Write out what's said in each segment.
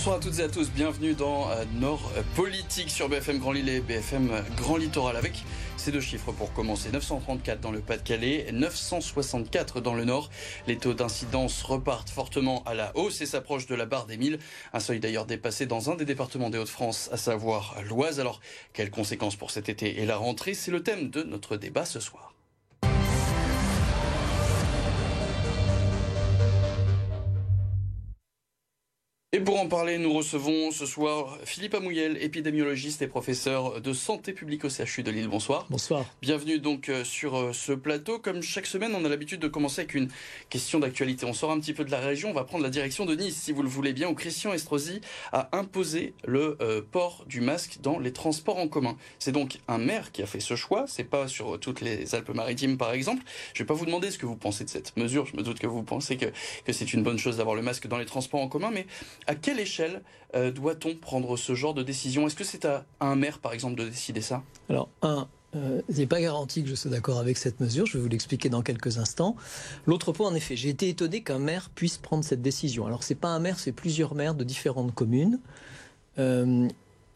Bonsoir à toutes et à tous, bienvenue dans euh, Nord Politique sur BFM Grand Lille et BFM Grand Littoral avec ces deux chiffres pour commencer. 934 dans le Pas-de-Calais, 964 dans le Nord. Les taux d'incidence repartent fortement à la hausse et s'approchent de la barre des 1000. Un seuil d'ailleurs dépassé dans un des départements des Hauts-de-France, à savoir l'Oise. Alors, quelles conséquences pour cet été et la rentrée? C'est le thème de notre débat ce soir. Et pour en parler, nous recevons ce soir Philippe Amouyel, épidémiologiste et professeur de santé publique au CHU de Lille. Bonsoir. Bonsoir. Bienvenue donc euh, sur euh, ce plateau. Comme chaque semaine, on a l'habitude de commencer avec une question d'actualité. On sort un petit peu de la région, on va prendre la direction de Nice, si vous le voulez bien, où Christian Estrosi a imposé le euh, port du masque dans les transports en commun. C'est donc un maire qui a fait ce choix, c'est pas sur toutes les Alpes-Maritimes par exemple. Je vais pas vous demander ce que vous pensez de cette mesure, je me doute que vous pensez que, que c'est une bonne chose d'avoir le masque dans les transports en commun, mais à quelle échelle euh, doit-on prendre ce genre de décision? Est-ce que c'est à un maire, par exemple, de décider ça? Alors, un, euh, n'est pas garanti que je sois d'accord avec cette mesure, je vais vous l'expliquer dans quelques instants. L'autre point, en effet, j'ai été étonné qu'un maire puisse prendre cette décision. Alors, c'est pas un maire, c'est plusieurs maires de différentes communes. Euh,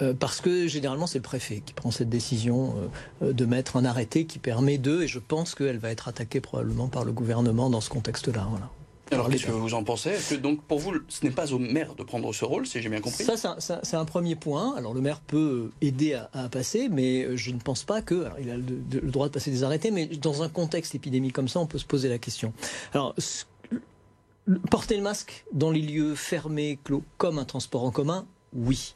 euh, parce que généralement c'est le préfet qui prend cette décision de mettre un arrêté qui permet de, et je pense qu'elle va être attaquée probablement par le gouvernement dans ce contexte-là. Voilà. Alors, qu'est-ce que vous en pensez? Est-ce que donc pour vous, ce n'est pas au maire de prendre ce rôle, si j'ai bien compris? Ça, c'est un, premier point. Alors, le maire peut aider à, passer, mais euh, je ne pense pas que. Alors, il a le, droit de passer des arrêtés, mais dans un contexte épidémique comme ça, on peut se poser la question. Alors, porter le masque dans les lieux fermés, clos, comme un transport en commun, oui.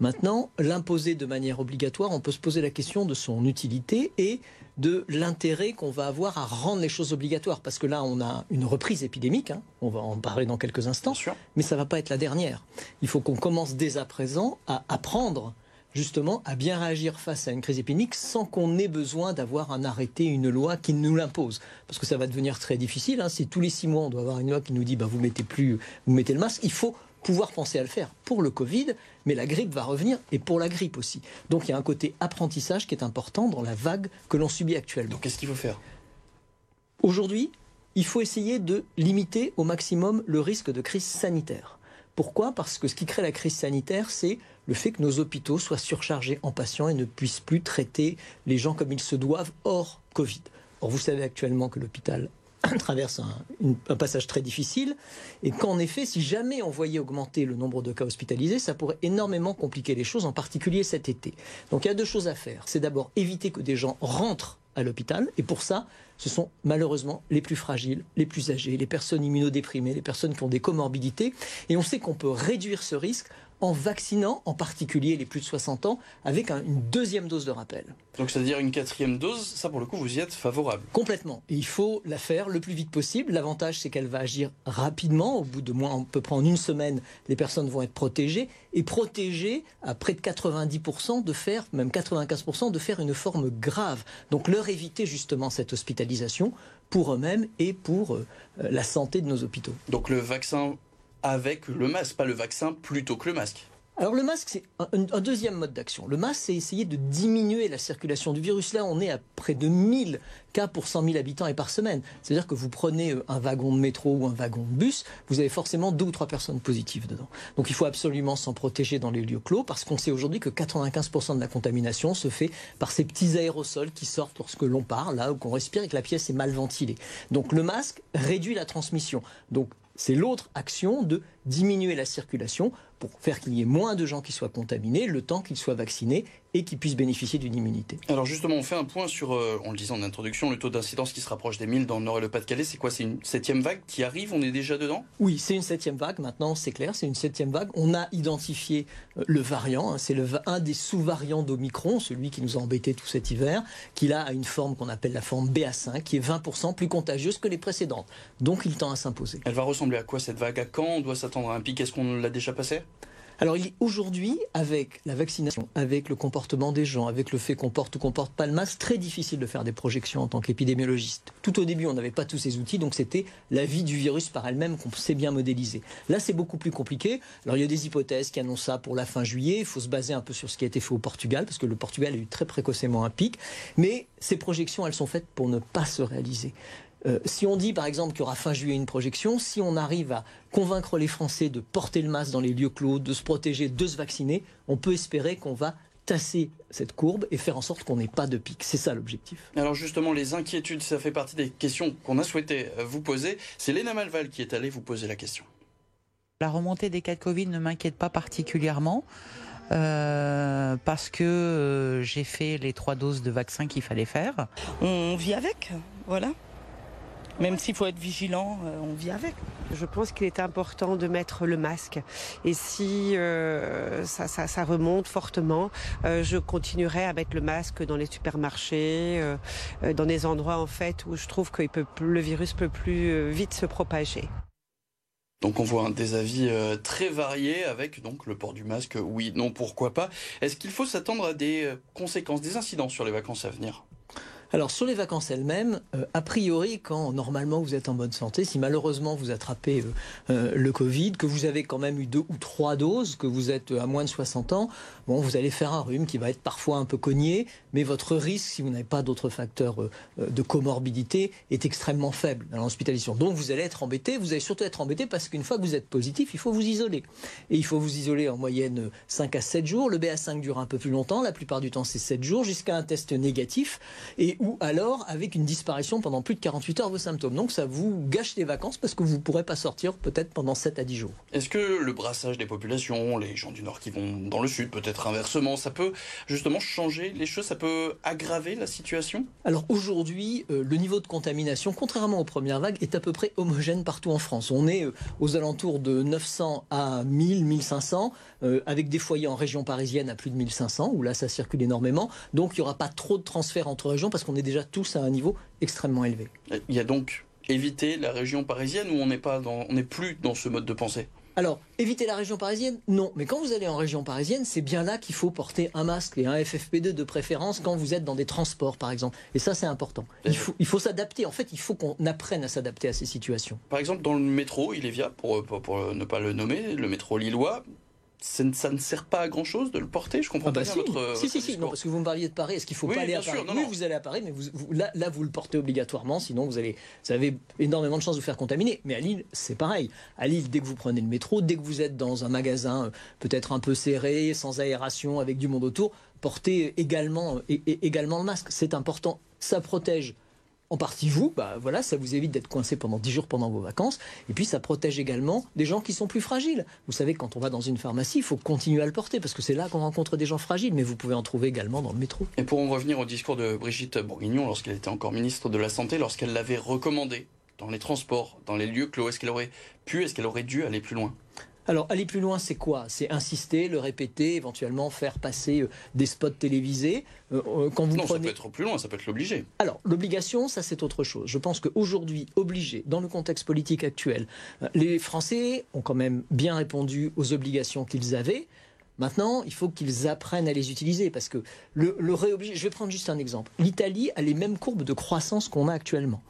Maintenant, l'imposer de manière obligatoire, on peut se poser la question de son utilité et de l'intérêt qu'on va avoir à rendre les choses obligatoires. Parce que là, on a une reprise épidémique, hein. on va en parler dans quelques instants, mais ça ne va pas être la dernière. Il faut qu'on commence dès à présent à apprendre justement à bien réagir face à une crise épidémique sans qu'on ait besoin d'avoir un arrêté, une loi qui nous l'impose. Parce que ça va devenir très difficile. Hein. Si tous les six mois on doit avoir une loi qui nous dit bah, vous mettez plus, vous mettez le masque, il faut pouvoir penser à le faire pour le Covid, mais la grippe va revenir et pour la grippe aussi. Donc il y a un côté apprentissage qui est important dans la vague que l'on subit actuellement. Donc qu'est-ce qu'il faut faire? Aujourd'hui, il faut essayer de limiter au maximum le risque de crise sanitaire. Pourquoi? Parce que ce qui crée la crise sanitaire, c'est le fait que nos hôpitaux soient surchargés en patients et ne puissent plus traiter les gens comme ils se doivent hors Covid. Or, vous savez actuellement que l'hôpital traverse un, passage très difficile et qu'en effet, si jamais on voyait augmenter le nombre de cas hospitalisés, ça pourrait énormément compliquer les choses, en particulier cet été. Donc il y a deux choses à faire. C'est d'abord éviter que des gens rentrent à l'hôpital et pour ça, ce sont malheureusement les plus fragiles, les plus âgés, les personnes immunodéprimées, les personnes qui ont des comorbidités et on sait qu'on peut réduire ce risque en vaccinant en particulier les plus de 60 ans avec une deuxième dose de rappel. Donc c'est-à-dire une quatrième dose, ça pour le coup vous y êtes favorable Complètement. il faut la faire le plus vite possible. L'avantage c'est qu'elle va agir rapidement. Au bout de moins, on peut prendre une semaine, les personnes vont être protégées et protégées à près de 90% de faire, même 95% de faire une forme grave. Donc leur éviter justement cette hospitalisation pour eux-mêmes et pour euh, la santé de nos hôpitaux. Donc le vaccin avec le masque, pas le vaccin plutôt que le masque. Alors le masque, c'est un, deuxième mode d'action. Le masque, c'est essayer de diminuer la circulation du virus. Là, on est à près de 1000 cas pour 100 000 habitants et par semaine. C'est-à-dire que vous prenez euh, un wagon de métro ou un wagon de bus, vous avez forcément deux ou trois personnes positives dedans. Donc il faut absolument s'en protéger dans les lieux clos parce qu'on sait aujourd'hui que 95% de la contamination se fait par ces petits aérosols qui sortent lorsque l'on parle, là, ou qu'on respire et que la pièce est mal ventilée. Donc le masque réduit la transmission. Donc c'est l'autre action de diminuer la circulation pour faire qu'il y ait moins de gens qui soient contaminés le temps qu'ils soient vaccinés et qu'ils puissent bénéficier d'une immunité. Alors justement, on fait un point sur, euh, on le disait en introduction, le taux d'incidence qui se rapproche des 1000 dans le Nord et le Pas-de-Calais. C'est quoi? C'est une septième vague qui arrive? On est déjà dedans? Oui, c'est une septième vague. Maintenant, c'est clair, c'est une septième vague. On a identifié euh, le variant. Hein. c'est un des sous-variants d'Omicron, celui qui nous a embêtés tout cet hiver, qui a une forme qu'on appelle la forme BA5, qui est 20% plus contagieuse que les précédentes. Donc il tend à s'imposer. Elle va ressembler à quoi cette vague? À quand? On doit s'attendre à un pic? Est-ce qu'on l'a déjà passé? Alors aujourd'hui, avec la vaccination, avec le comportement des gens, avec le fait qu'on porte ou qu'on porte pas le masque, très difficile de faire des projections en tant qu'épidémiologiste. Tout au début, on n'avait pas tous ces outils, donc c'était la vie du virus par elle-même qu'on sait bien modéliser. Là, c'est beaucoup plus compliqué. Alors il y a des hypothèses qui annoncent ça pour la fin juillet. Il faut se baser un peu sur ce qui a été fait au Portugal, parce que le Portugal a eu très précocement un pic. Mais ces projections, elles sont faites pour ne pas se réaliser. Euh, si on dit par exemple qu'il y aura fin juillet une projection, si on arrive à convaincre les Français de porter le masque dans les lieux clos, de se protéger, de se vacciner, on peut espérer qu'on va tasser cette courbe et faire en sorte qu'on n'ait pas de pic. C'est ça l'objectif. Alors justement, les inquiétudes, ça fait partie des questions qu'on a souhaité euh, vous poser. C'est Léna Malval qui est allée vous poser la question. La remontée des cas de Covid ne m'inquiète pas particulièrement. Euh, parce que euh, j'ai fait les trois doses de vaccin qu'il fallait faire. On vit avec, voilà. Même s'il faut être vigilant, euh, on vit avec. Je pense qu'il est important de mettre le masque. Et si euh, ça, ça, ça, remonte fortement, euh, je continuerai à mettre le masque dans les supermarchés, euh, dans des endroits en fait où je trouve que peut, le virus peut plus vite se propager. Donc on voit des avis très variés avec donc le port du masque, oui, non, pourquoi pas. Est-ce qu'il faut s'attendre à des conséquences, des incidents sur les vacances à venir? Alors sur les vacances elles-mêmes, euh, a priori, quand normalement vous êtes en bonne santé, si malheureusement vous attrapez euh, euh, le Covid, que vous avez quand même eu deux ou trois doses, que vous êtes à moins de 60 ans, bon, vous allez faire un rhume qui va être parfois un peu cogné, mais votre risque, si vous n'avez pas d'autres facteurs de comorbidité, est extrêmement faible dans l'hospitalisation. Donc vous allez être embêté, vous allez surtout être embêté parce qu'une fois que vous êtes positif, il faut vous isoler. Et il faut vous isoler en moyenne 5 à 7 jours. Le BA5 dure un peu plus longtemps, la plupart du temps c'est 7 jours, jusqu'à un test négatif. Et ou alors avec une disparition pendant plus de 48 heures vos symptômes. Donc ça vous gâche les vacances parce que vous ne pourrez pas sortir peut-être pendant 7 à 10 jours. Est-ce que le brassage des populations, les gens du Nord qui vont dans le Sud, peut-être inversement, ça peut justement changer les choses, ça peut aggraver la situation? Alors aujourd'hui, euh, le niveau de contamination, contrairement aux premières vagues, est à peu près homogène partout en France. On est euh, aux alentours de 900 à 1000, 1500, euh, avec des foyers en région parisienne à plus de 1500, où là ça circule énormément. Donc il n'y aura pas trop de transferts entre régions parce qu'on est déjà tous à un niveau extrêmement élevé. Il y a donc éviter la région parisienne où on n'est pas on n'est plus dans ce mode de pensée? Alors, éviter la région parisienne, non. Mais quand vous allez en région parisienne, c'est bien là qu'il faut porter un masque et un FFP2 de préférence quand vous êtes dans des transports, par exemple. Et ça, c'est important. Il faut, il faut s'adapter. En fait, il faut qu'on apprenne à s'adapter à ces situations. Par exemple, dans le métro, il est via, pour, pour, pour ne pas le nommer, le métro lillois, ça ne, sert pas à grand chose de le porter Je comprends ah pas bah si. votre, si, si, si, non, parce que vous me parliez de Paris. Est-ce qu'il faut pas aller à Paris Oui, vous allez à Paris, mais vous, là, là, vous le portez obligatoirement, sinon vous, allez, vous avez énormément de chances de vous faire contaminer. Mais à Lille, c'est pareil. À Lille, dès que vous prenez le métro, dès que vous êtes dans un magasin euh, peut-être un peu serré, sans aération, avec du monde autour, portez également, également le masque. C'est important. Ça protège en partie vous, bah voilà, ça vous évite d'être coincé pendant 10 jours pendant vos vacances. Et puis ça protège également des gens qui sont plus fragiles. Vous savez, quand on va dans une pharmacie, il faut continuer à le porter parce que c'est là qu'on rencontre des gens fragiles, mais vous pouvez en trouver également dans le métro. Et pour en revenir au discours de Brigitte Bourguignon lorsqu'elle était encore ministre de la Santé, lorsqu'elle l'avait recommandé dans les transports, dans les lieux clos, est-ce qu'elle aurait pu, est-ce qu'elle aurait dû aller plus loin? Alors, aller plus loin, c'est quoi? C'est insister, le répéter, éventuellement faire passer euh, des spots télévisés. Euh, euh, quand vous non, ça peut être plus loin, ça peut être l'obligé. Alors, l'obligation, ça c'est autre chose. Je pense qu'aujourd'hui, obligé, dans le contexte politique actuel, les Français ont quand même bien répondu aux obligations qu'ils avaient. Maintenant, il faut qu'ils apprennent à les utiliser parce que le, le Je vais prendre juste un exemple. L'Italie a les mêmes courbes de croissance qu'on a actuellement.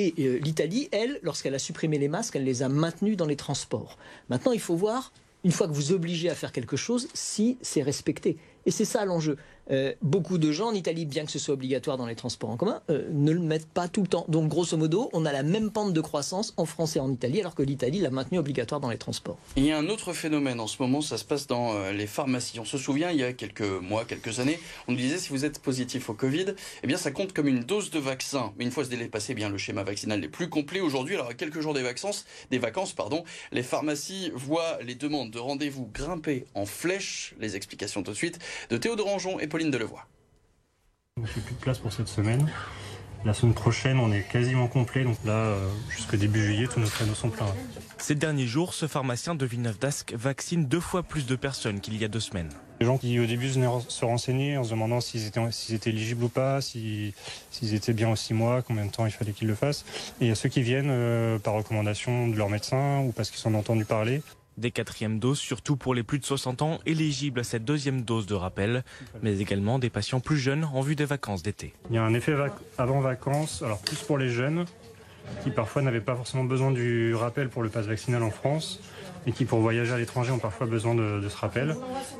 Et euh, l'Italie, elle, lorsqu'elle a supprimé les masques, elle les a maintenus dans les transports. Maintenant, il faut voir, une fois que vous obligez à faire quelque chose, si c'est respecté. Et c'est ça l'enjeu. Euh, beaucoup de gens en Italie, bien que ce soit obligatoire dans les transports en commun, euh, ne le mettent pas tout le temps. Donc grosso modo, on a la même pente de croissance en France et en Italie, alors que l'Italie l'a maintenu obligatoire dans les transports. Il y a un autre phénomène en ce moment, ça se passe dans euh, les pharmacies. On se souvient, il y a quelques mois, quelques années, on nous disait si vous êtes positif au Covid, eh bien ça compte comme une dose de vaccin. Mais une fois ce délai passé, eh bien le schéma vaccinal n'est plus complet aujourd'hui. Alors à quelques jours des vacances, des vacances, pardon, les pharmacies voient les demandes de rendez-vous grimper en flèche. Les explications tout de suite de Théodore Anjon et Pauline Delevoye. On n'a plus de place pour cette semaine. La semaine prochaine, on est quasiment complet, donc là, euh, jusqu'au début juillet, tous nos créneaux sont pleins. Ces derniers jours, ce pharmacien de Villeneuve-d'Ascq vaccine deux fois plus de personnes qu'il y a deux semaines. Les gens qui au début venaient se renseigner en se demandant s'ils étaient, étaient éligibles ou pas, s'ils étaient bien aux six mois, combien de temps il fallait qu'ils le fassent. Et il y a ceux qui viennent euh, par recommandation de leur médecin ou parce qu'ils en ont entendu parler. Des quatrièmes doses, surtout pour les plus de 60 ans, éligibles à cette deuxième dose de rappel, mais également des patients plus jeunes en vue des vacances d'été. Il y a un effet avant vacances, alors plus pour les jeunes, qui parfois n'avaient pas forcément besoin du rappel pour le pass vaccinal en France, et qui pour voyager à l'étranger ont parfois besoin de, ce rappel.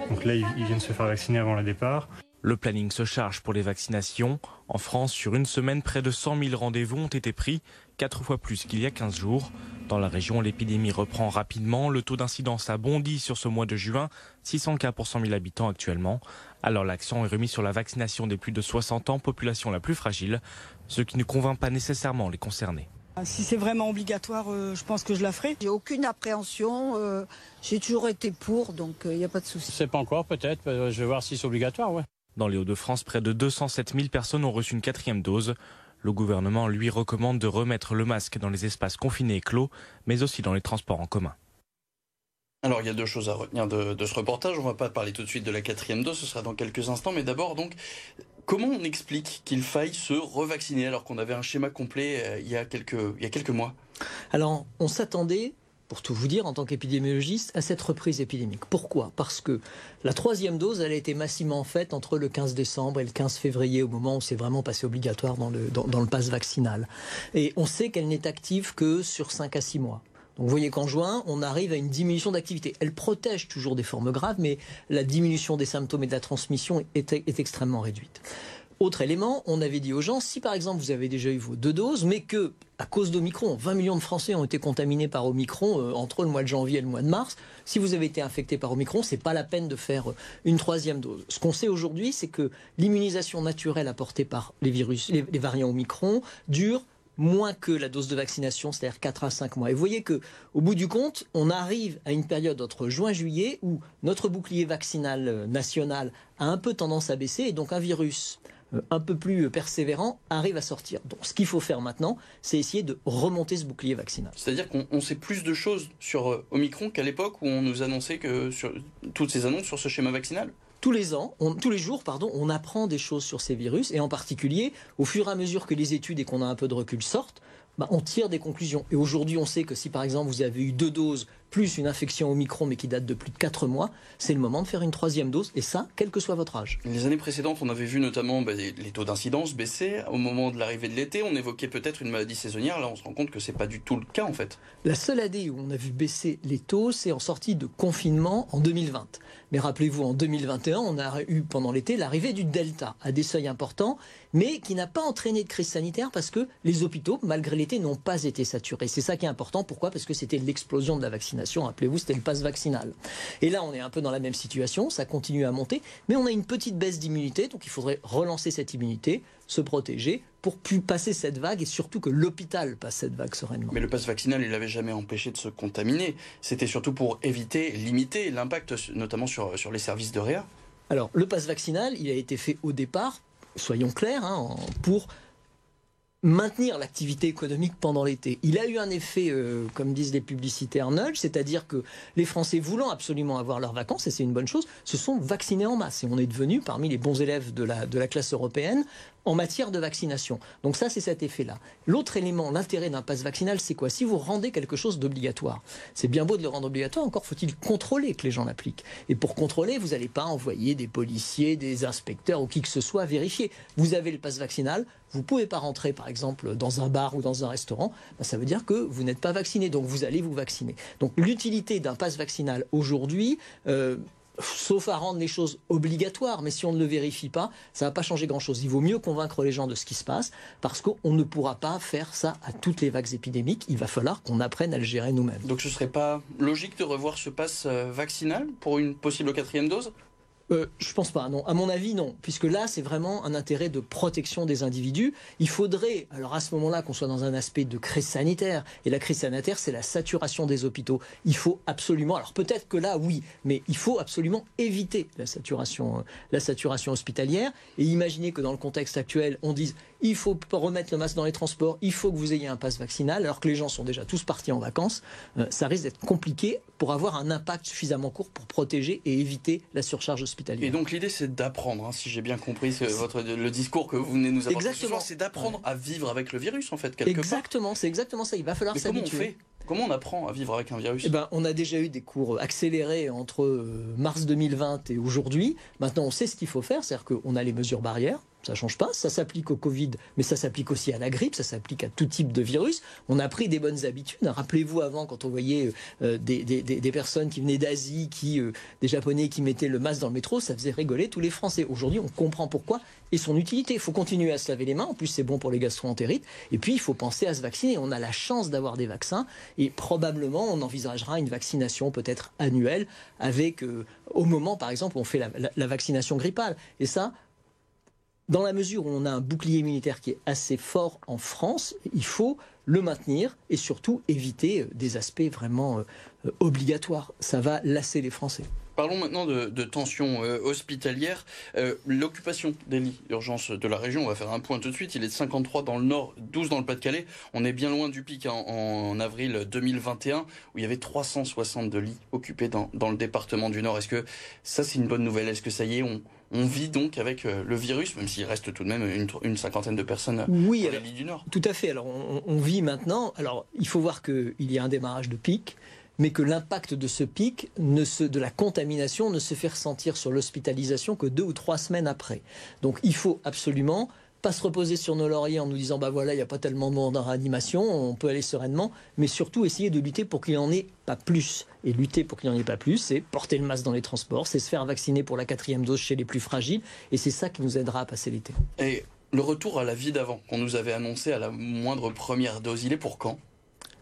Donc là, ils, viennent se faire vacciner avant le départ. Le planning se charge pour les vaccinations. En France, sur une semaine, près de 100 000 rendez-vous ont été pris, quatre fois plus qu'il y a 15 jours. Dans la région, l'épidémie reprend rapidement. Le taux d'incidence a bondi sur ce mois de juin, 600 cas pour 100 000 habitants actuellement. Alors l'accent est remis sur la vaccination des plus de 60 ans, population la plus fragile, ce qui ne convainc pas nécessairement les concernés. Si c'est vraiment obligatoire, euh, je pense que je la ferai. J'ai aucune appréhension. euh, J'ai toujours été pour, donc il n'y a pas de souci. C'est pas encore, peut-être. euh, Je vais voir si c'est obligatoire, ouais. Dans les Hauts-de-France, près de 207 000 personnes ont reçu une quatrième dose. Le gouvernement lui recommande de remettre le masque dans les espaces confinés et clos, mais aussi dans les transports en commun. Alors, il y a deux choses à retenir de, de ce reportage. On va pas parler tout de suite de la quatrième dose, ce sera dans quelques instants. Mais d'abord, donc, comment on explique qu'il faille se revacciner alors qu'on avait un schéma complet euh, il, y a quelques, il y a quelques mois? Alors, on s'attendait, pour tout vous dire, en tant qu'épidémiologiste, à cette reprise épidémique. Pourquoi? Parce que la troisième dose, elle a été massivement faite entre le 15 décembre et le 15 février, au moment où c'est vraiment passé obligatoire dans le, dans, le pass vaccinal. Et on sait qu'elle n'est active que sur 5 à 6 mois. Donc vous voyez qu'en juin, on arrive à une diminution d'activité. Elle protège toujours des formes graves, mais la diminution des symptômes et de la transmission est extrêmement réduite. Autre élément, on avait dit aux gens, si par exemple vous avez déjà eu vos deux doses, mais que à cause d'Omicron, 20 millions de Français ont été contaminés par Omicron euh, entre le mois de janvier et le mois de mars, si vous avez été infecté par Omicron, c'est pas la peine de faire euh, une troisième dose. Ce qu'on sait aujourd'hui, c'est que l'immunisation naturelle apportée par les virus, les, variants Omicron dure moins que la dose de vaccination, c'est-à-dire 4 à 5 mois. Et vous voyez que, au bout du compte, on arrive à une période entre juin-juillet où notre bouclier vaccinal euh, national a un peu tendance à baisser et donc un virus un peu plus persévérant arrive à sortir. Donc ce qu'il faut faire maintenant, c'est essayer de remonter ce bouclier vaccinal. C'est-à-dire qu'on on sait plus de choses sur euh, Omicron qu'à l'époque où on nous annonçait que sur toutes ces annonces sur ce schéma vaccinal? Tous les ans, on, tous les jours, pardon, on apprend des choses sur ces virus et en particulier, au fur et à mesure que les études et qu'on a un peu de recul sortent, bah, on tire des conclusions. Et aujourd'hui, on sait que si par exemple vous avez eu deux doses plus une infection au micron mais qui date de plus de 4 mois, c'est le moment de faire une troisième dose, et ça, quel que soit votre âge. Les années précédentes, on avait vu notamment bah, les taux d'incidence baisser. Au moment de l'arrivée de l'été, on évoquait peut-être une maladie saisonnière. Là, on se rend compte que c'est pas du tout le cas en fait. La seule année où on a vu baisser les taux, c'est en sortie de confinement en 2020. Mais rappelez-vous, en 2021, on a eu pendant l'été l'arrivée du Delta à des seuils importants, mais qui n'a pas entraîné de crise sanitaire parce que les hôpitaux, malgré l'été, n'ont pas été saturés. C'est ça qui est important. Pourquoi? Parce que c'était l'explosion de la vaccination. Rappelez-vous, c'était le pass vaccinal. Et là, on est un peu dans la même situation. Ça continue à monter, mais on a une petite baisse d'immunité. Donc, il faudrait relancer cette immunité, se protéger pour plus passer cette vague et surtout que l'hôpital passe cette vague sereinement. Mais le pass vaccinal, il n'avait jamais empêché de se contaminer. C'était surtout pour éviter, limiter l'impact, notamment sur, sur les services de réa. Alors, le pass vaccinal, il a été fait au départ, soyons clairs, hein, pour maintenir l'activité économique pendant l'été. Il a eu un effet, euh, comme disent les publicitaires, nudge, c'est-à-dire que les Français voulant absolument avoir leurs vacances, et c'est une bonne chose, se sont vaccinés en masse. Et on est devenu parmi les bons élèves de la, de la classe européenne en matière de vaccination. Donc ça, c'est cet effet-là. L'autre élément, l'intérêt d'un pass vaccinal, c'est quoi? Si vous rendez quelque chose d'obligatoire, c'est bien beau de le rendre obligatoire, encore faut-il contrôler que les gens l'appliquent. Et pour contrôler, vous n'allez pas envoyer des policiers, des inspecteurs ou qui que ce soit vérifier. Vous avez le pass vaccinal, vous ne pouvez pas rentrer, par exemple, dans un bar ou dans un restaurant, ben, ça veut dire que vous n'êtes pas vacciné, donc vous allez vous vacciner. Donc l'utilité d'un pass vaccinal aujourd'hui, euh, sauf à rendre les choses obligatoires, mais si on ne le vérifie pas, ça va pas changer grand-chose. Il vaut mieux convaincre les gens de ce qui se passe, parce qu'on ne pourra pas faire ça à toutes les vagues épidémiques. Il va falloir qu'on apprenne à le gérer nous-mêmes. Donc ce ne serait pas logique de revoir ce pass euh, vaccinal pour une possible quatrième dose? Euh, je pense pas, non. À mon avis, non. Puisque là, c'est vraiment un intérêt de protection des individus. Il faudrait, alors à ce moment-là, qu'on soit dans un aspect de crise sanitaire. Et la crise sanitaire, c'est la saturation des hôpitaux. Il faut absolument, alors peut-être que là, oui, mais il faut absolument éviter la saturation, euh, la saturation hospitalière. Et imaginer que dans le contexte actuel, on dise, il faut remettre le masque dans les transports, il faut que vous ayez un pass vaccinal, alors que les gens sont déjà tous partis en vacances. Euh, ça risque d'être compliqué pour avoir un impact suffisamment court pour protéger et éviter la surcharge hospitalière. Et donc l'idée c'est d'apprendre, hein, si j'ai bien compris votre, le discours que vous venez nous apporter Exactement. c'est d'apprendre à vivre avec le virus en fait, quelque Exactement, c'est exactement ça, il va falloir s'habituer. Comment on fait? Comment on apprend à vivre avec un virus? Eh ben, On a déjà eu des cours accélérés entre mars 2020 et aujourd'hui. Maintenant, on sait ce qu'il faut faire, c'est-à-dire qu'on a les mesures barrières, ça change pas. Ça s'applique au Covid, mais ça s'applique aussi à la grippe, ça s'applique à tout type de virus. On a pris des bonnes habitudes. Rappelez-vous avant, quand on voyait euh, des, des, personnes qui venaient d'Asie, qui, euh, des Japonais qui mettaient le masque dans le métro, ça faisait rigoler tous les Français. Aujourd'hui, on comprend pourquoi et son utilité. Il faut continuer à se laver les mains. En plus, c'est bon pour les gastro-entérites. Et puis, il faut penser à se vacciner. On a la chance d'avoir des vaccins et probablement, on envisagera une vaccination peut-être annuelle avec, euh, au moment, par exemple, où on fait la, la vaccination grippale. Et ça, dans la mesure où on a un bouclier immunitaire qui est assez fort en France, il faut le maintenir et surtout éviter euh, des aspects vraiment euh, obligatoires. Ça va lasser les Français. Parlons maintenant de, tensions euh, hospitalières. L'occupation des lits d'urgence de la région, on va faire un point tout de suite. Il est de 53 dans le nord, 12 dans le Pas-de-Calais. On est bien loin du pic en, en, avril 2021 où il y avait 362 lits occupés dans, le département du Nord. Est-ce que ça c'est une bonne nouvelle? Est-ce que ça y est, on vit donc avec euh, le virus, même s'il reste tout de même une, cinquantaine de personnes oui, dans les du Nord. Tout à fait. Alors on, vit maintenant. Alors il faut voir qu'il y a un démarrage de pic mais que l'impact de ce pic, ne se, de la contamination, ne se fait ressentir sur l'hospitalisation que deux ou trois semaines après. Donc il faut absolument pas se reposer sur nos lauriers en nous disant bah voilà il n'y a pas tellement de monde en réanimation, on peut aller sereinement, mais surtout essayer de lutter pour qu'il n'y en ait pas plus. Et lutter pour qu'il n'y en ait pas plus, c'est porter le masque dans les transports, c'est se faire vacciner pour la quatrième dose chez les plus fragiles, et c'est ça qui nous aidera à passer l'été. Et le retour à la vie d'avant qu'on nous avait annoncé à la moindre première dose, il est pour quand?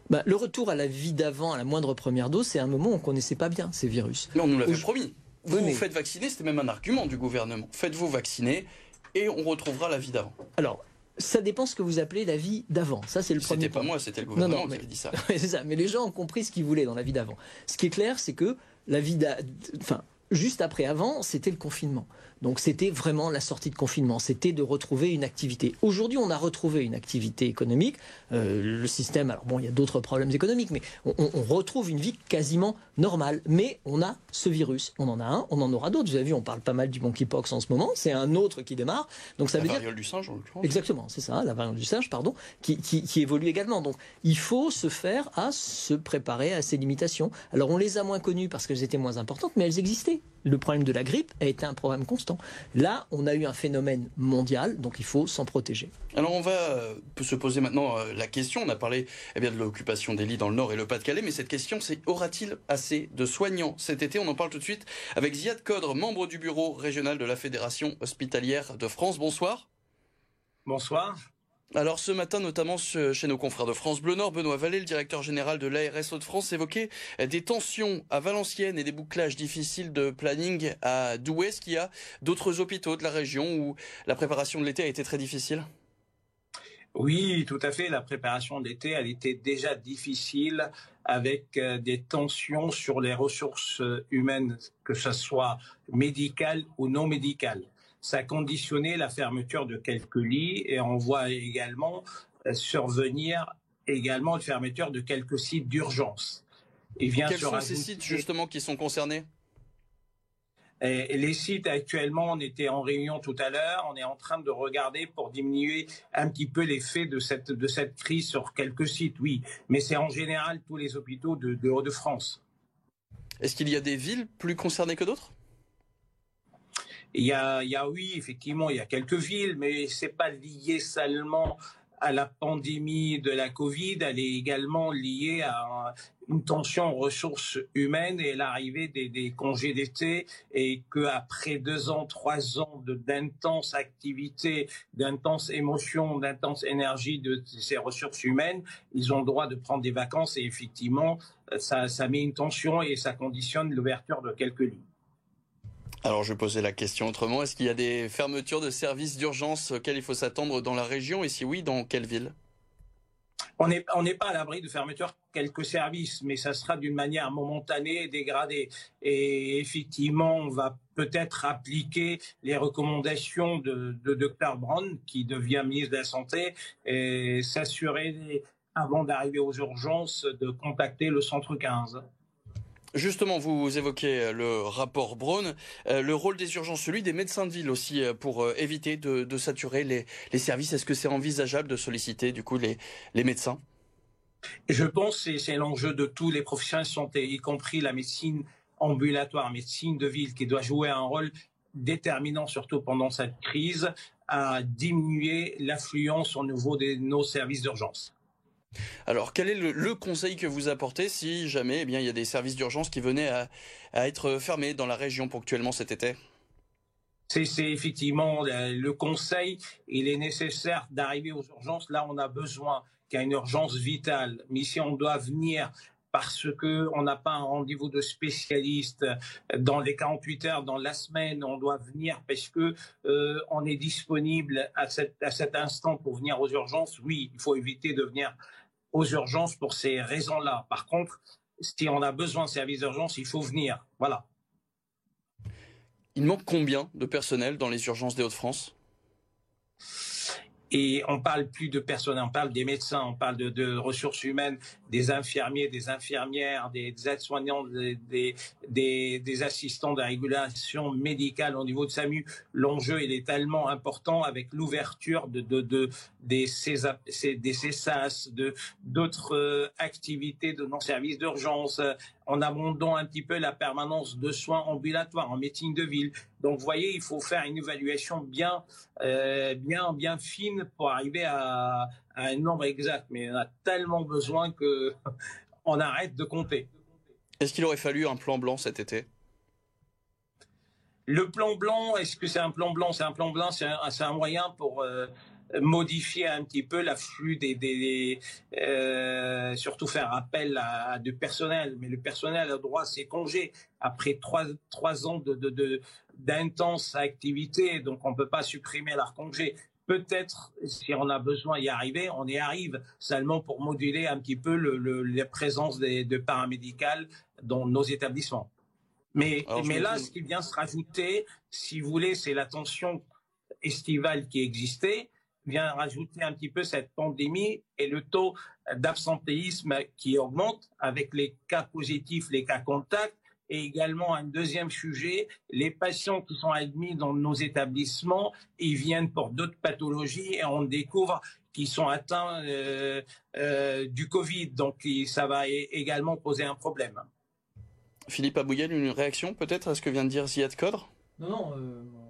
Bah, le retour à la vie d'avant, à la moindre première dose, c'est un moment où on ne connaissait pas bien ces virus. Mais on nous l'avait promis. Vous vous faites vacciner, c'était même un argument du gouvernement. Faites-vous vacciner, et on retrouvera la vie d'avant. Alors, ça dépend ce que vous appelez la vie d'avant. Ça, c'est le premier. C'était pas moi, c'était le gouvernement qui a dit ça. c'est ça. Mais les gens ont compris ce qu'ils voulaient dans la vie d'avant. Ce qui est clair, c'est que la vie d'avant, enfin, juste après avant, c'était le confinement. Donc c'était vraiment la sortie de confinement, c'était de retrouver une activité. Aujourd'hui, on a retrouvé une activité économique. Euh, le système, alors bon, il y a d'autres problèmes économiques, mais on, retrouve une vie quasiment normale. Mais on a ce virus, on en a un, on en aura d'autres. Vous avez vu, on parle pas mal du monkeypox en ce moment. C'est un autre qui démarre. Donc ça la veut variole du singe, en l'occurrence. Exactement, c'est ça, la variole du singe, pardon, qui, qui évolue également. Donc il faut se faire à se préparer à ces limitations. Alors on les a moins connues parce qu'elles étaient moins importantes, mais elles existaient. Le problème de la grippe a été un problème constant. Là, on a eu un phénomène mondial, donc il faut s'en protéger. Alors on va euh, se poser maintenant euh, la question, on a parlé eh bien, de l'occupation des lits dans le Nord et le Pas-de-Calais, mais cette question c'est aura-t-il assez de soignants cet été? On en parle tout de suite avec Ziad Codre, membre du bureau régional de la Fédération hospitalière de France. Bonsoir. Bonsoir. Alors ce matin, notamment chez nos confrères de France Bleu Nord, Benoît Vallée, le directeur général de l'ARS Hauts-de-France, évoquait des tensions à Valenciennes et des bouclages difficiles de planning à Douai. Est-ce qu'il y a d'autres hôpitaux de la région où la préparation de l'été a été très difficile? Oui, tout à fait. La préparation de l'été, elle était déjà difficile avec euh, des tensions sur les ressources humaines, que ce soit médicales ou non médicales ça a conditionné la fermeture de quelques lits et on voit également euh, survenir également la fermeture de quelques sites d'urgence. Quels sont ces sites justement qui sont concernés? Et les sites actuellement, on était en réunion tout à l'heure, on est en train de regarder pour diminuer un petit peu l'effet de cette, de cette crise sur quelques sites, oui. Mais c'est en général tous les hôpitaux de, de Hauts-de-France. Est-ce qu'il y a des villes plus concernées que d'autres? Il y a, oui, effectivement, il y a quelques villes, mais c'est pas lié seulement à la pandémie de la Covid, elle est également liée à une tension aux ressources humaines et l'arrivée des, congés d'été et qu'après deux ans, trois ans d'intense activité, d'intense émotion, d'intense énergie de ces ressources humaines, ils ont le droit de prendre des vacances et effectivement, ça, ça met une tension et ça conditionne l'ouverture de quelques lits. Alors je posais la question autrement, est-ce qu'il y a des fermetures de services d'urgence auxquelles il faut s'attendre dans la région? Et si oui, dans quelle ville? On n'est pas à l'abri de fermeture quelques services, mais ça sera d'une manière momentanée et dégradée. Et effectivement, on va peut-être appliquer les recommandations de, de Dr Brown, qui devient ministre de la Santé, et s'assurer, avant d'arriver aux urgences, de contacter le centre 15. Justement, vous évoquez euh, le rapport Braun, euh, le rôle des urgences, celui des médecins de ville aussi, euh, pour éviter de, saturer les, services. Est-ce que c'est envisageable de solliciter du coup les, médecins? Je pense que c'est l'enjeu de tous les professionnels de santé, y compris la médecine ambulatoire, médecine de ville, qui doit jouer un rôle déterminant, surtout pendant cette crise, à diminuer l'affluence au niveau de nos services d'urgence. Alors, quel est le, conseil que vous apportez si jamais eh bien, il y a des services d'urgence qui venaient à, être fermés dans la région ponctuellement cet été? C'est effectivement le conseil. Il est nécessaire d'arriver aux urgences. Là, on a besoin qu'il y ait une urgence vitale. Mais si on doit venir parce qu'on n'a pas un rendez-vous de spécialiste dans les 48 heures, dans la semaine, on doit venir parce que euh, on est disponible à, à cet instant pour venir aux urgences. Oui, il faut éviter de venir aux urgences pour ces raisons-là. Par contre, si on a besoin de services d'urgence, il faut venir. Voilà. Il manque combien de personnel dans les urgences des Hauts-de-France? Et on parle plus de personnel, on parle des médecins, on parle de, ressources humaines, des infirmiers, des infirmières, des, aides-soignants, des, assistants de régulation médicale au niveau de SAMU. L'enjeu, il est tellement important avec l'ouverture de, de, de, des, de, d'autres euh, activités de non-services d'urgence, en abondant un petit peu la permanence de soins ambulatoires en médecine de ville. Donc, vous voyez, il faut faire une évaluation bien, euh, bien, bien fine pour arriver à, un nombre exact. Mais on a tellement besoin que on arrête de compter. Est-ce qu'il aurait fallu un plan blanc cet été? Le plan blanc, est-ce que c'est un plan blanc? C'est un plan blanc, c'est un, moyen pour euh, modifier un petit peu l'afflux des, des, euh, surtout faire appel à, du personnel. Mais le personnel a droit à ses congés après trois, trois ans de, de, d'intense activité, donc on ne peut pas supprimer leur congé. Peut-être, si on a besoin d'y arriver, on y arrive seulement pour moduler un petit peu le, la présence des, de paramédicales dans nos établissements. Mais, mais là, ce qui vient se rajouter, si vous voulez, c'est la tension estivale qui existait vient rajouter un petit peu cette pandémie et le taux d'absentéisme qui augmente avec les cas positifs, les cas contacts. Et également un deuxième sujet, les patients qui sont admis dans nos établissements, ils viennent pour d'autres pathologies et on découvre qu'ils sont atteints euh, euh, du Covid. Donc ça va également poser un problème. Philippe Abouyel, une réaction peut-être à ce que vient de dire Ziad Kodre Non, non. Euh,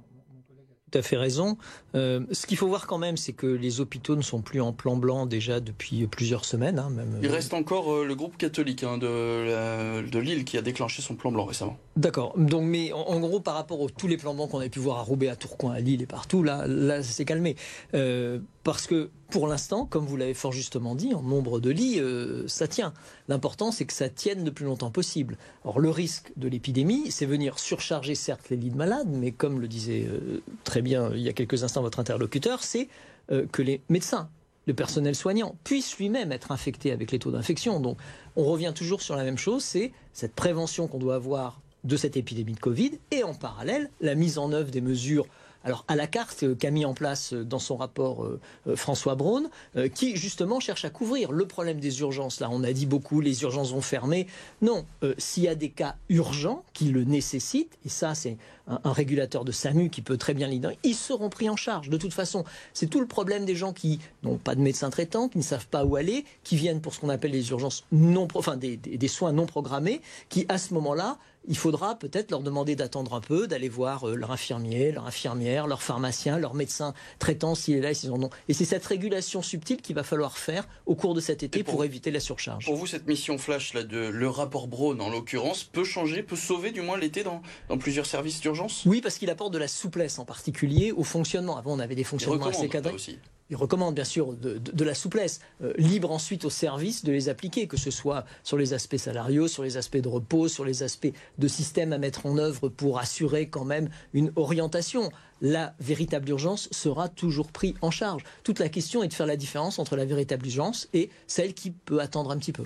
tout à fait raison. Euh, ce qu'il faut voir quand même, c'est que les hôpitaux ne sont plus en plan blanc déjà depuis plusieurs semaines. Hein, même, Il reste encore euh, le groupe catholique hein, de, de Lille qui a déclenché son plan blanc récemment. D'accord. Donc, mais en, gros, par rapport à tous les plans blancs qu'on a pu voir à Roubaix, à Tourcoing, à Lille et partout, là, là, ça s'est calmé. Euh, parce que pour l'instant, comme vous l'avez fort justement dit, en nombre de lits, euh, ça tient. L'important, c'est que ça tienne le plus longtemps possible. Or, le risque de l'épidémie, c'est venir surcharger certes les lits de malades, mais comme le disait euh, très bien il y a quelques instants votre interlocuteur, c'est euh, que les médecins, le personnel soignant, puissent lui-même être infectés avec les taux d'infection. Donc, on revient toujours sur la même chose, c'est cette prévention qu'on doit avoir de cette épidémie de Covid et en parallèle la mise en œuvre des mesures alors à la carte euh, qu'a mis en place euh, dans son rapport euh, François Braun, qui justement cherche à couvrir le problème des urgences. Là, on a dit beaucoup, les urgences vont fermer. Non, s'il y a des cas urgents qui le nécessitent, et ça c'est un, régulateur de SAMU qui peut très bien l'identifier, ils seront pris en charge. De toute façon, c'est tout le problème des gens qui n'ont pas de médecin traitant, qui ne savent pas où aller, qui viennent pour ce qu'on appelle les urgences non, enfin des, des soins non programmés, qui à ce moment-là il faudra peut-être leur demander d'attendre un peu, d'aller voir euh, leur infirmier, leur infirmière, leur pharmacien, leur médecin traitant s'il est là et s'ils en ont. Et c'est cette régulation subtile qu'il va falloir faire au cours de cet été pour, éviter la surcharge. Pour vous, cette mission flash, là, de, le rapport Braun en l'occurrence, peut changer, peut sauver du moins l'été dans, dans plusieurs services d'urgence? Oui, parce qu'il apporte de la souplesse en particulier au fonctionnement. Avant, on avait des fonctionnements assez cadrés. Aussi il recommande bien sûr de, la souplesse, euh, libre ensuite au service de les appliquer, que ce soit sur les aspects salariaux, sur les aspects de repos, sur les aspects de système à mettre en œuvre pour assurer quand même une orientation. La véritable urgence sera toujours prise en charge. Toute la question est de faire la différence entre la véritable urgence et celle qui peut attendre un petit peu.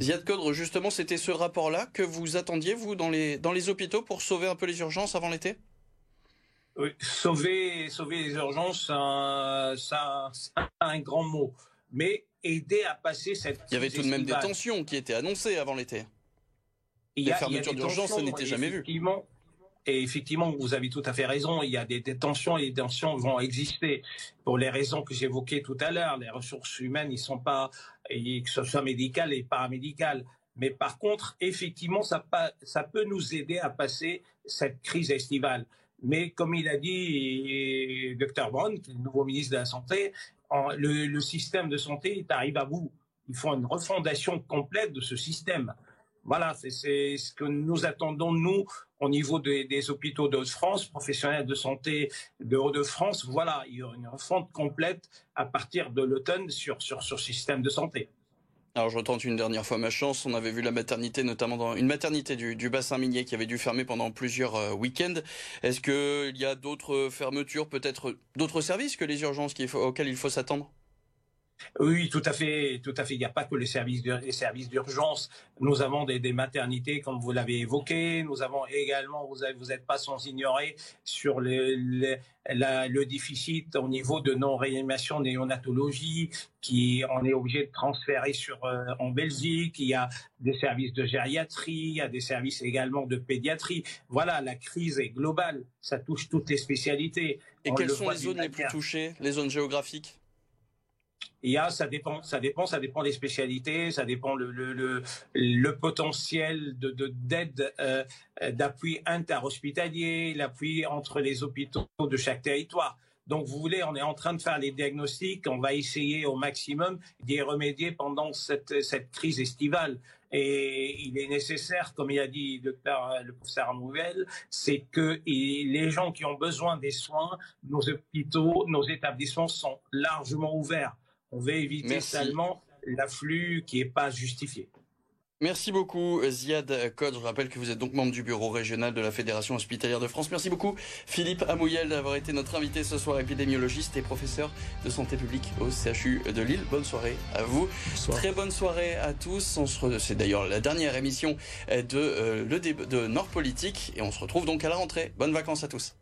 Ziad Kodre, justement, c'était ce rapport-là que vous attendiez, vous, dans les, dans les hôpitaux pour sauver un peu les urgences avant l'été? Sauver, sauver les urgences, ça, un grand mot. Mais aider à passer cette. Il y avait tout de même des tensions qui étaient annoncées avant l'été. Les fermetures d'urgence, ça n'était jamais vu. Et effectivement, vous avez tout à fait raison. Il y a des, tensions et des tensions vont exister pour les raisons que j'évoquais tout à l'heure. Les ressources humaines, ils sont pas, que ce soit médical et paramédical. Mais par contre, effectivement, ça, ça peut nous aider à passer cette crise estivale. Mais comme il a dit Dr Brown, le nouveau ministre de la Santé, le, système de santé est arrive à bout. Il faut une refondation complète de ce système. Voilà, c'est ce que nous attendons, nous, au niveau des, hôpitaux de France, professionnels de santé de Hauts-de-France. Voilà, il y aura une refonte complète à partir de l'automne sur, sur ce système de santé. Alors je retente une dernière fois ma chance. On avait vu la maternité, notamment dans une maternité du, bassin minier qui avait dû fermer pendant plusieurs euh, week-ends. Est-ce qu'il y a d'autres fermetures, peut-être d'autres services que les urgences auxquelles il faut s'attendre? Oui, tout à fait, tout à fait. Il n'y a pas que les services, les services d'urgence. Nous avons des, des, maternités, comme vous l'avez évoqué. Nous avons également, vous n'êtes pas sans ignorer, sur le, le, la, le, déficit au niveau de non-réanimation néonatologie, qui on est obligé de transférer sur euh, en Belgique. Il y a des services de gériatrie, il y a des services également de pédiatrie. Voilà, la crise est globale. Ça touche toutes les spécialités. Et on quelles sont les zones les plus touchées, les zones géographiques? Il ça dépend, ça dépend, ça dépend des spécialités, ça dépend le le le, potentiel de d'aide, euh, d'appui interhospitalier, l'appui entre les hôpitaux de chaque territoire. Donc, vous voulez, on est en train de faire les diagnostics, on va essayer au maximum d'y remédier pendant cette, cette crise estivale. Et il est nécessaire, comme il a dit le, le professeur Nouvelle, c'est que les gens qui ont besoin des soins, nos hôpitaux, nos établissements sont largement ouverts. On veut éviter Merci. seulement l'afflux qui n'est pas justifié. Merci beaucoup Ziad Code. Je rappelle que vous êtes donc membre du bureau régional de la Fédération hospitalière de France. Merci beaucoup Philippe Amouyel d'avoir été notre invité ce soir, épidémiologiste et professeur de santé publique au CHU de Lille. Bonne soirée à vous. Bonsoir. Très bonne soirée à tous. C'est d'ailleurs la dernière émission de, euh, le de Nord Politique et on se retrouve donc à la rentrée. Bonnes vacances à tous.